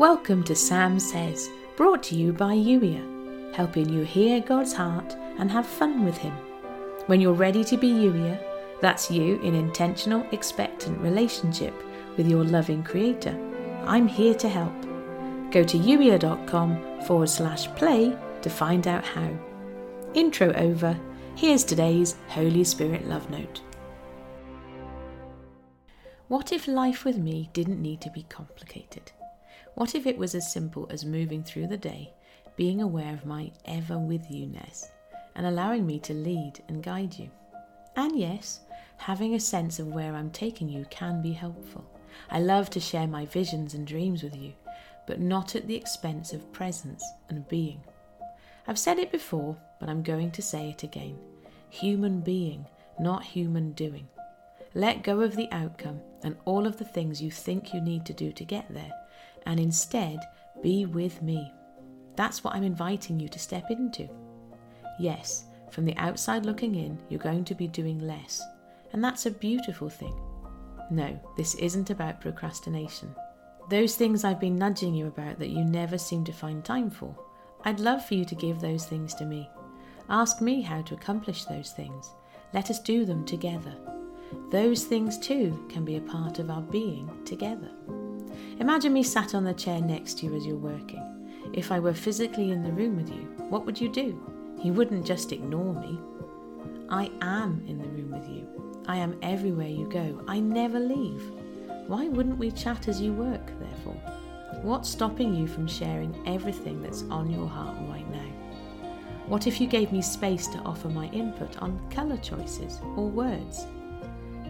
Welcome to Sam Says, brought to you by Youier, helping you hear God's heart and have fun with Him. When you're ready to be Youier, that's you in intentional, expectant relationship with your loving Creator. I'm here to help. Go to youier.com forward slash play to find out how. Intro over. Here's today's Holy Spirit love note. What if life with me didn't need to be complicated? What if it was as simple as moving through the day, being aware of my ever with you ness, and allowing me to lead and guide you? And yes, having a sense of where I'm taking you can be helpful. I love to share my visions and dreams with you, but not at the expense of presence and being. I've said it before, but I'm going to say it again human being, not human doing. Let go of the outcome and all of the things you think you need to do to get there and instead be with me. That's what I'm inviting you to step into. Yes, from the outside looking in, you're going to be doing less, and that's a beautiful thing. No, this isn't about procrastination. Those things I've been nudging you about that you never seem to find time for, I'd love for you to give those things to me. Ask me how to accomplish those things. Let us do them together. Those things too can be a part of our being together. Imagine me sat on the chair next to you as you're working. If I were physically in the room with you, what would you do? You wouldn't just ignore me. I am in the room with you. I am everywhere you go. I never leave. Why wouldn't we chat as you work, therefore? What's stopping you from sharing everything that's on your heart right now? What if you gave me space to offer my input on colour choices or words?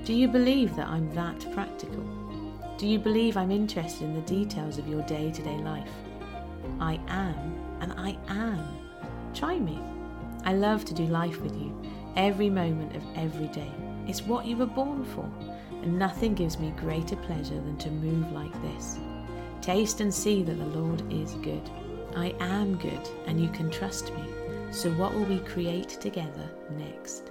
Do you believe that I'm that practical? Do you believe I'm interested in the details of your day to day life? I am, and I am. Try me. I love to do life with you, every moment of every day. It's what you were born for, and nothing gives me greater pleasure than to move like this. Taste and see that the Lord is good. I am good, and you can trust me. So, what will we create together next?